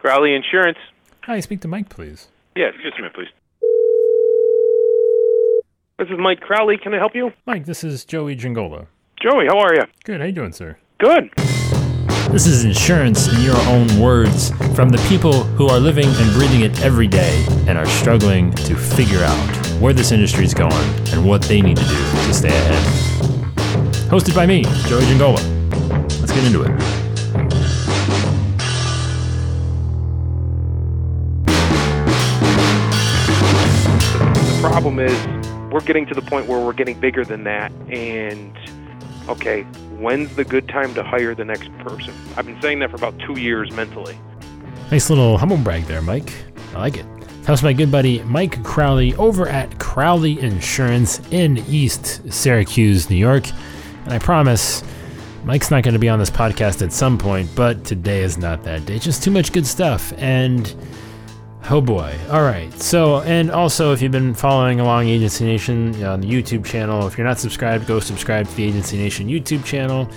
Crowley Insurance. Hi, speak to Mike, please. Yes, just a minute, please. This is Mike Crowley. Can I help you? Mike, this is Joey Giangola. Joey, how are you? Good, how you doing, sir? Good. This is insurance in your own words from the people who are living and breathing it every day and are struggling to figure out where this industry is going and what they need to do to stay ahead. Hosted by me, Joey Giangola. Let's get into it. Problem is we're getting to the point where we're getting bigger than that and okay, when's the good time to hire the next person? I've been saying that for about 2 years mentally. Nice little humble brag there, Mike. I like it. How's my good buddy Mike Crowley over at Crowley Insurance in East Syracuse, New York. And I promise Mike's not going to be on this podcast at some point, but today is not that day. Just too much good stuff. And oh boy. All right. So, and also, if you've been following along Agency Nation on the YouTube channel, if you're not subscribed, go subscribe to the Agency Nation YouTube channel.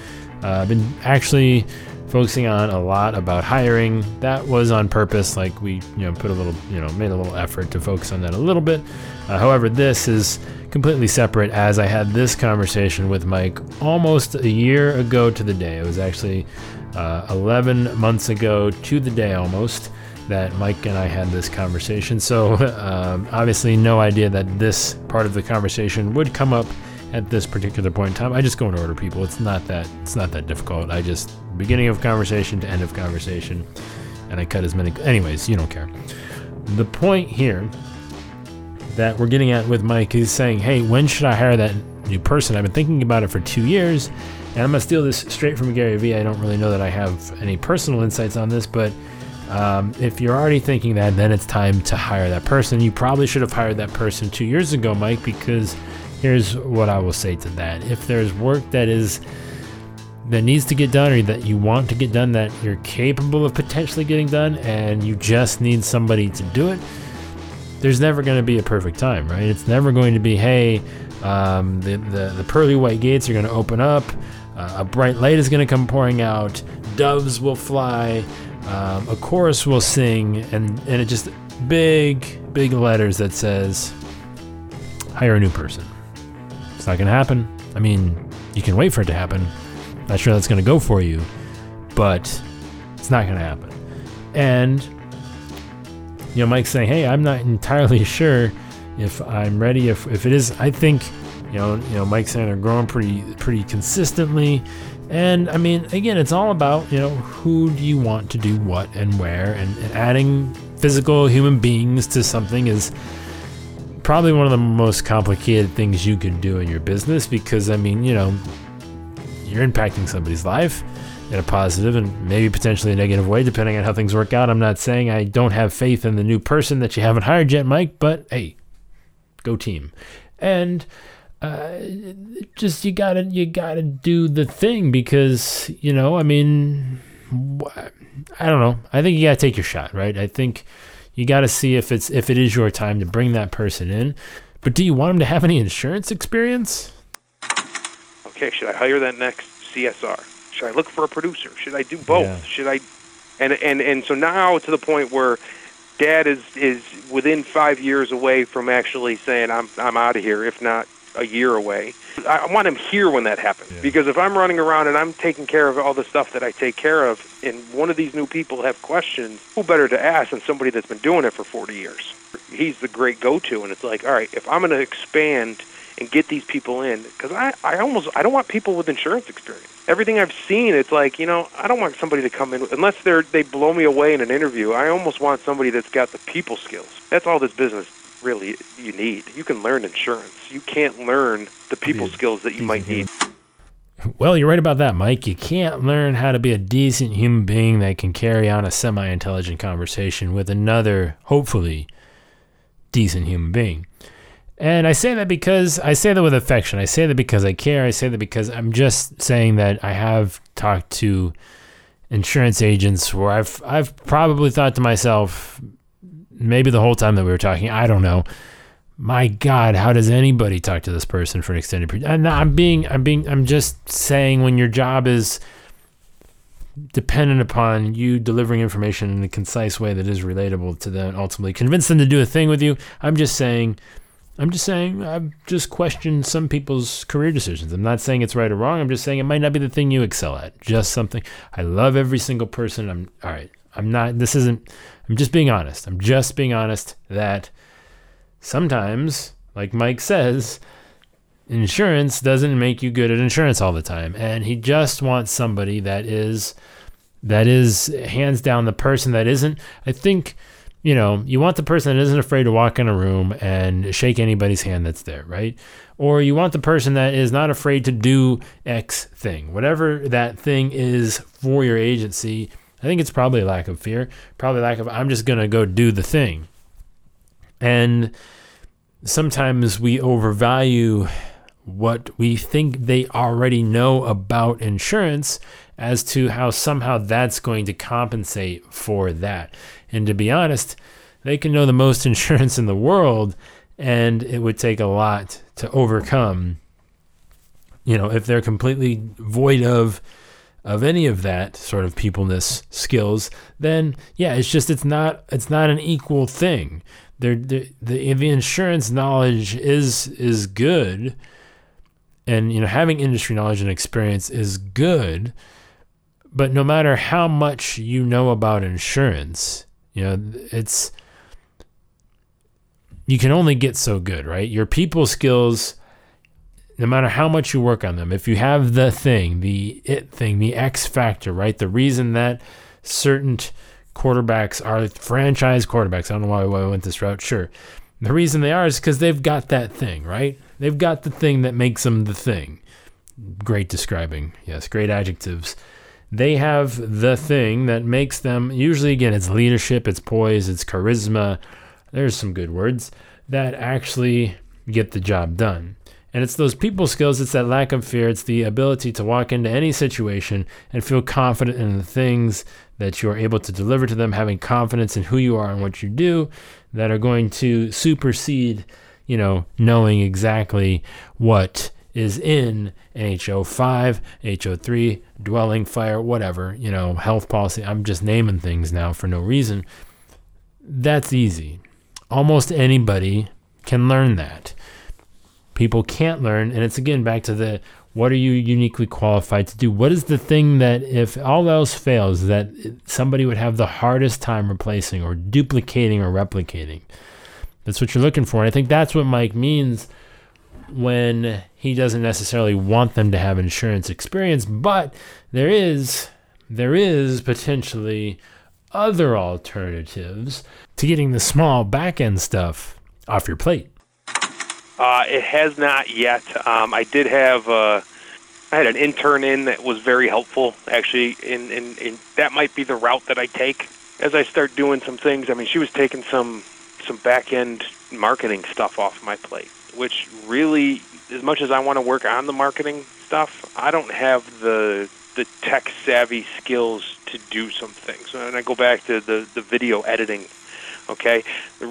Uh, I've been actually focusing on a lot about hiring. That was on purpose. Like we, you know, put a little, you know, made a little effort to focus on that a little bit. Uh, however, this is completely separate as I had this conversation with Mike almost a year ago to the day. It was actually uh, 11 months ago to the day almost that Mike and I had this conversation. So um, obviously, no idea that this part of the conversation would come up at this particular point in time. I just go in order, people. It's not that it's not that difficult. I just beginning of conversation to end of conversation, and I cut as many. Anyways, you don't care. The point here that we're getting at with Mike is saying, hey, when should I hire that new person? I've been thinking about it for two years, and I'm gonna steal this straight from Gary Vee. I don't really know that I have any personal insights on this, but um, if you're already thinking that, then it's time to hire that person. You probably should have hired that person two years ago, Mike, because here's what I will say to that. If there's work that is that needs to get done or that you want to get done that you're capable of potentially getting done and you just need somebody to do it, there's never going to be a perfect time, right? It's never going to be, hey, um, the, the, the pearly white gates are going to open up, uh, a bright light is going to come pouring out, doves will fly, um, a chorus will sing, and, and it just big, big letters that says, hire a new person. It's not going to happen. I mean, you can wait for it to happen. Not sure that's going to go for you, but it's not going to happen. And you know, Mike's saying, "Hey, I'm not entirely sure if I'm ready. If if it is, I think, you know, you know, Mike's saying they're growing pretty pretty consistently." And I mean, again, it's all about you know who do you want to do what and where, and, and adding physical human beings to something is probably one of the most complicated things you can do in your business because I mean, you know, you're impacting somebody's life in a positive and maybe potentially a negative way, depending on how things work out. I'm not saying I don't have faith in the new person that you haven't hired yet, Mike, but hey, go team. And uh, just you gotta you gotta do the thing because you know I mean I don't know I think you gotta take your shot right I think you gotta see if it's if it is your time to bring that person in but do you want them to have any insurance experience Okay, should I hire that next CSR? Should I look for a producer? Should I do both? Yeah. Should I and and and so now to the point where dad is is within 5 years away from actually saying I'm I'm out of here if not a year away. I want him here when that happens Yeah. because if I'm running around and I'm taking care of all the stuff that I take care of and one of these new people have questions, who better to ask than somebody that's been doing it for 40 years? He's the great go-to and it's like, all right, if I'm going to expand and get these people in because I, I almost I don't want people with insurance experience. Everything I've seen, it's like you know I don't want somebody to come in unless they're they blow me away in an interview. I almost want somebody that's got the people skills. That's all this business really you need. You can learn insurance. You can't learn the people skills that you might need. Well, you're right about that, Mike. You can't learn how to be a decent human being that can carry on a semi intelligent conversation with another, hopefully, decent human being. And I say that because I say that with affection. I say that because I care. I say that because I'm just saying that I have talked to insurance agents where I've I've probably thought to myself, maybe the whole time that we were talking, I don't know. My God, how does anybody talk to this person for an extended period? And I'm being, I'm being, I'm just saying when your job is dependent upon you delivering information in a concise way that is relatable to them ultimately convince them to do a thing with you i'm just saying i'm just saying i've just questioned some people's career decisions. I'm not saying it's right or wrong. I'm just saying it might not be the thing you excel at. Just something. I love every single person. I'm all right i'm not this isn't i'm just being honest. I'm just being honest that sometimes like mike says insurance doesn't make you good at insurance all the time. And he just wants somebody that is that is hands down the person that isn't i think you know you want the person that isn't afraid to walk in a room and shake anybody's hand that's there right? Or you want the person that is not afraid to do x thing whatever that thing is for your agency i think it's probably lack of fear probably lack of i'm just going to go do the thing and sometimes we overvalue what we think they already know about insurance as to how somehow that's going to compensate for that. And to be honest, they can know the most insurance in the world, and it would take a lot to overcome. You know, if they're completely void of of any of that sort of peopleness skills, then yeah, it's just it's not it's not an equal thing. They're, the the insurance knowledge is is good, and you know having industry knowledge and experience is good but no matter how much you know about insurance you know it's you can only get so good right your people skills no matter how much you work on them if you have the thing the it thing the x factor right the reason that certain quarterbacks are franchise quarterbacks i don't know why i went this route sure the reason they are is because they've got that thing right They've got the thing that makes them the thing. Great describing. Yes, great adjectives. They have the thing that makes them, usually, again, it's leadership, it's poise, it's charisma. There's some good words that actually get the job done. And it's those people skills, it's that lack of fear, it's the ability to walk into any situation and feel confident in the things that you're able to deliver to them, having confidence in who you are and what you do that are going to supersede you know, knowing exactly what is in HO5, HO3, dwelling fire, whatever, you know, health policy. I'm just naming things now for no reason. That's easy. Almost anybody can learn that. People can't learn, and it's again back to the what are you uniquely qualified to do? What is the thing that, if all else fails, that somebody would have the hardest time replacing or duplicating or replicating? That's what you're looking for. And I think that's what Mike means when he doesn't necessarily want them to have insurance experience, but there is there is potentially other alternatives to getting the small back end stuff off your plate. Uh, it has not yet. Um, I did have uh, I had an intern in that was very helpful. Actually, in, in, in that might be the route that I take as I start doing some things. I mean, she was taking some some back end marketing stuff off my plate, which really, as much as I want to work on the marketing stuff, I don't have the the tech savvy skills to do some things. And I go back to the the video editing. Okay,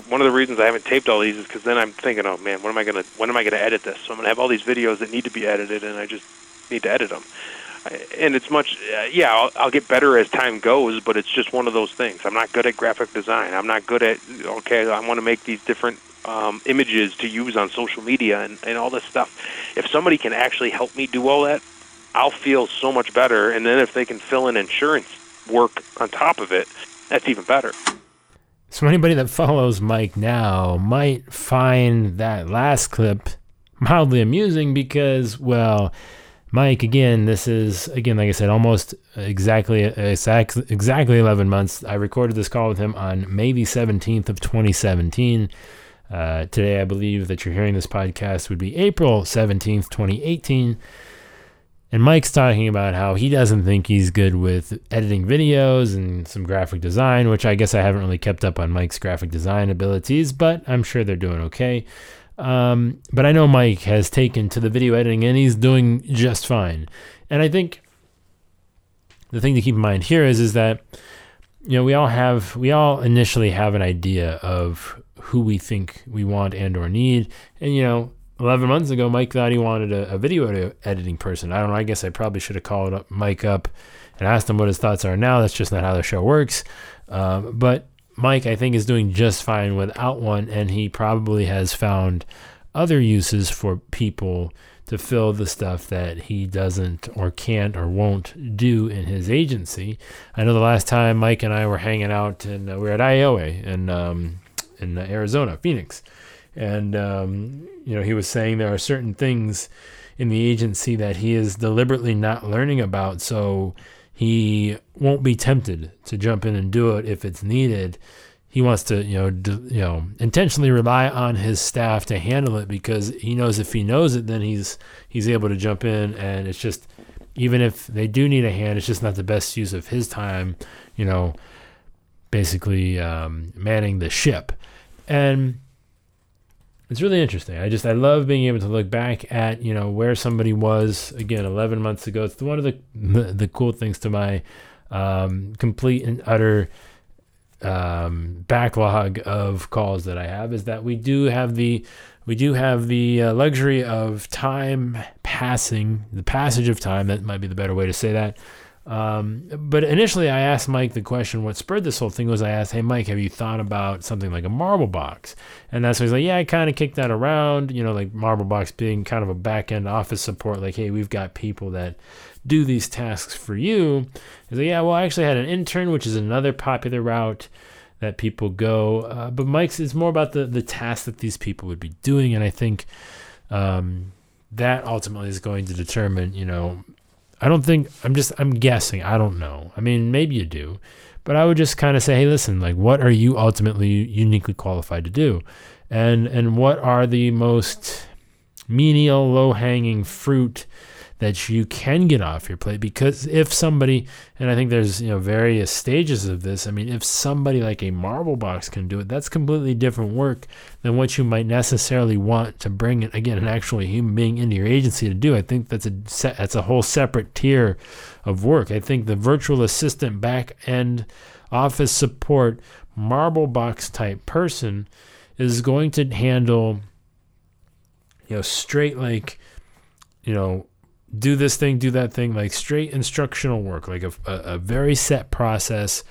one of the reasons I haven't taped all these is because then I'm thinking, oh man, when am I gonna when am I gonna edit this? So I'm gonna have all these videos that need to be edited, and I just need to edit them and it's much uh, yeah I'll, I'll get better as time goes but it's just one of those things. I'm not good at graphic design. I'm not good at okay i want to make these different um, images to use on social media and, and all this stuff. If somebody can actually help me do all that i'll feel so much better and then if they can fill in insurance work on top of it that's even better so anybody that follows mike now might find that last clip mildly amusing because well Mike, again, this is again, like I said, almost exactly exactly 11 months. I recorded this call with him on May the 17th of 2017. Uh, today, I believe that you're hearing this podcast would be April 17th, 2018. And Mike's talking about how he doesn't think he's good with editing videos and some graphic design, which I guess I haven't really kept up on Mike's graphic design abilities, but I'm sure they're doing okay. Um, but I know Mike has taken to the video editing and he's doing just fine. And I think the thing to keep in mind here is is that you know we all have we all initially have an idea of who we think we want and or need and you know 11 months ago, Mike thought he wanted a, a video editing person. I don't know. I guess I probably should have called up Mike up and asked him what his thoughts are now. That's just not how the show works. Um, but Mike, I think, is doing just fine without one, and he probably has found other uses for people to fill the stuff that he doesn't or can't or won't do in his agency. I know the last time Mike and I were hanging out and uh, we were at IOA in um, in Arizona, Phoenix, and um, you know he was saying there are certain things in the agency that he is deliberately not learning about, so he won't be tempted to jump in and do it if it's needed. He wants to you know you know intentionally rely on his staff to handle it because he knows if he knows it then he's he's able to jump in. And it's just even if they do need a hand it's just not the best use of his time you know basically um, manning the ship. And it's really interesting i just i love being able to look back at you know where somebody was again 11 months ago it's one of the the, cool things to my um, complete and utter um, backlog of calls that I have is that we do have the we do have the uh, luxury of time passing, the passage of time. That might be the better way to say that. Um, but initially, I asked Mike the question. What spurred this whole thing was I asked, "Hey, Mike, have you thought about something like a marble box?" And that's when he's like, "Yeah, I kind of kicked that around. You know, like marble box being kind of a back end office support. Like, hey, we've got people that do these tasks for you. He's like, yeah, well, I actually had an intern, which is another popular route that people go. Uh, but Mike's is more about the the tasks that these people would be doing, and I think um, that ultimately is going to determine. You know, I don't think I'm just I'm guessing. I don't know. I mean, maybe you do, but I would just kind of say, hey, listen, like, what are you ultimately uniquely qualified to do, and and what are the most menial, low hanging fruit that you can get off your plate because if somebody and I think there's you know various stages of this I mean if somebody like a marble box can do it that's completely different work than what you might necessarily want to bring it again an actual human being into your agency to do. I think that's a that's a whole separate tier of work. I think the virtual assistant back end office support marble box type person is going to handle you know straight like you know do this thing, do that thing, like straight instructional work, like a, a, a very set process,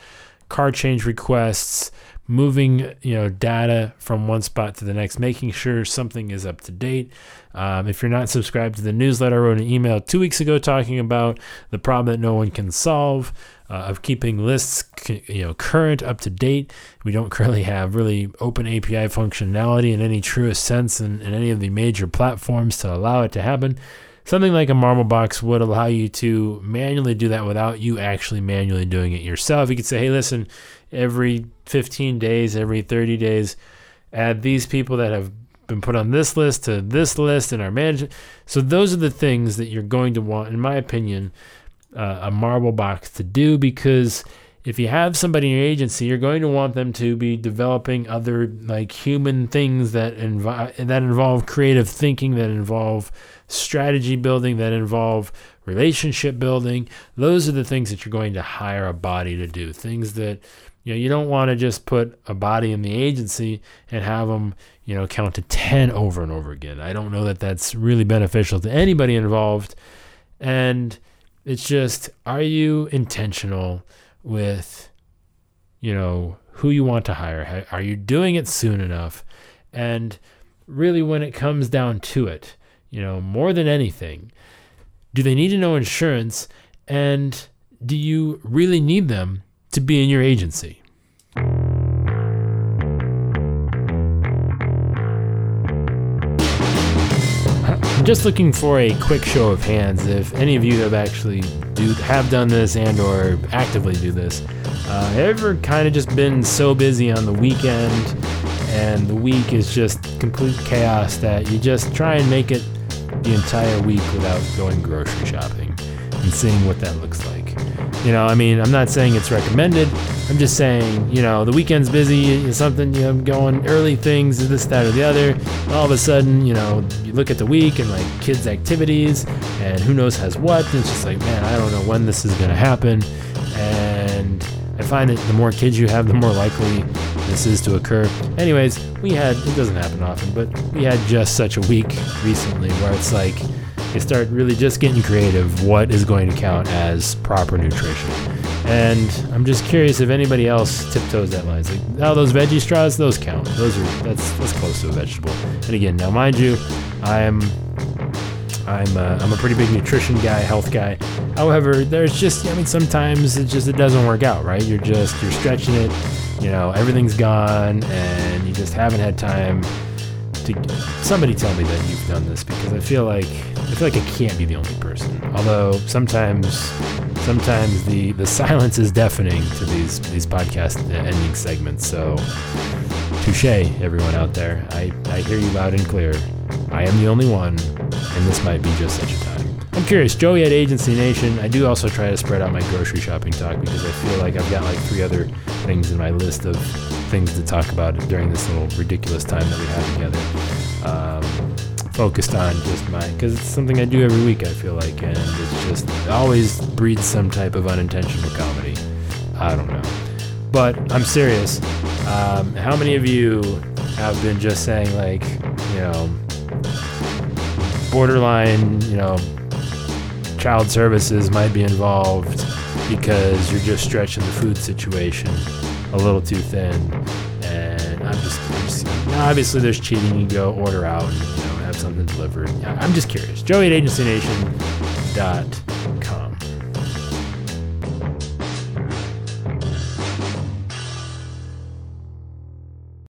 card change requests, moving you know data from one spot to the next, making sure something is up to date. Um, if you're not subscribed to the newsletter, I wrote an email two weeks ago talking about the problem that no one can solve. Uh, of keeping lists you know current up to date we don't currently have really open api functionality in any truest sense in, in any of the major platforms to allow it to happen Something like a marble box would allow you to manually do that without you actually manually doing it yourself. You could say, hey, listen, every 15 days, every 30 days, add these people that have been put on this list to this list in our management. So those are the things that you're going to want, in my opinion, uh, a marble box to do because if you have somebody in your agency, you're going to want them to be developing other like human things that involve that involve creative thinking, that involve strategy building, that involve relationship building. Those are the things that you're going to hire a body to do. Things that you know you don't want to just put a body in the agency and have them you know count to 10 over and over again. I don't know that that's really beneficial to anybody involved. And it's just are you intentional? With, you know, who you want to hire. Are you doing it soon enough? And really, when it comes down to it, you know, more than anything, do they need to know insurance? And do you really need them to be in your agency? Just looking for a quick show of hands if any of you have actually do have done this and or actively do this. Uh, ever kind of just been so busy on the weekend and the week is just complete chaos that you just try and make it the entire week without going grocery shopping and seeing what that looks like. You know, I mean, I'm not saying it's recommended. I'm just saying, you know, the weekend's busy, something, you know, going early things, this, that, or the other. All of a sudden, you know, you look at the week and like kids' activities and who knows has what. And it's just like, man, I don't know when this is going to happen. And I find that the more kids you have, the more likely this is to occur. Anyways, we had, it doesn't happen often, but we had just such a week recently where it's like, you start really just getting creative what is going to count as proper nutrition. And I'm just curious if anybody else tiptoes that line. It's like, oh, those veggie straws, those count. Those are that's that's close to a vegetable. And again, now mind you, I'm I'm a, I'm a pretty big nutrition guy, health guy. However, there's just I mean sometimes it just it doesn't work out, right? You're just you're stretching it, you know, everything's gone, and you just haven't had time to. Somebody tell me that you've done this because I feel like I feel like I can't be the only person. Although sometimes sometimes the the silence is deafening to these these podcast ending segments. So touche, everyone out there. I I hear you loud and clear. I am the only one, and this might be just such a time. I'm curious, Joey at Agency Nation. I do also try to spread out my grocery shopping talk because I feel like I've got like three other things in my list of things to talk about during this little ridiculous time that we have together. Focused on just my, because it's something I do every week, I feel like, and it's just it always breeds some type of unintentional comedy. I don't know. But I'm serious. Um, how many of you have been just saying, like, you know, borderline, you know, child services might be involved because you're just stretching the food situation a little too thin. And I'm just, obviously there's cheating. You go order out something delivered. I'm just curious. Joey at Agency Nation dot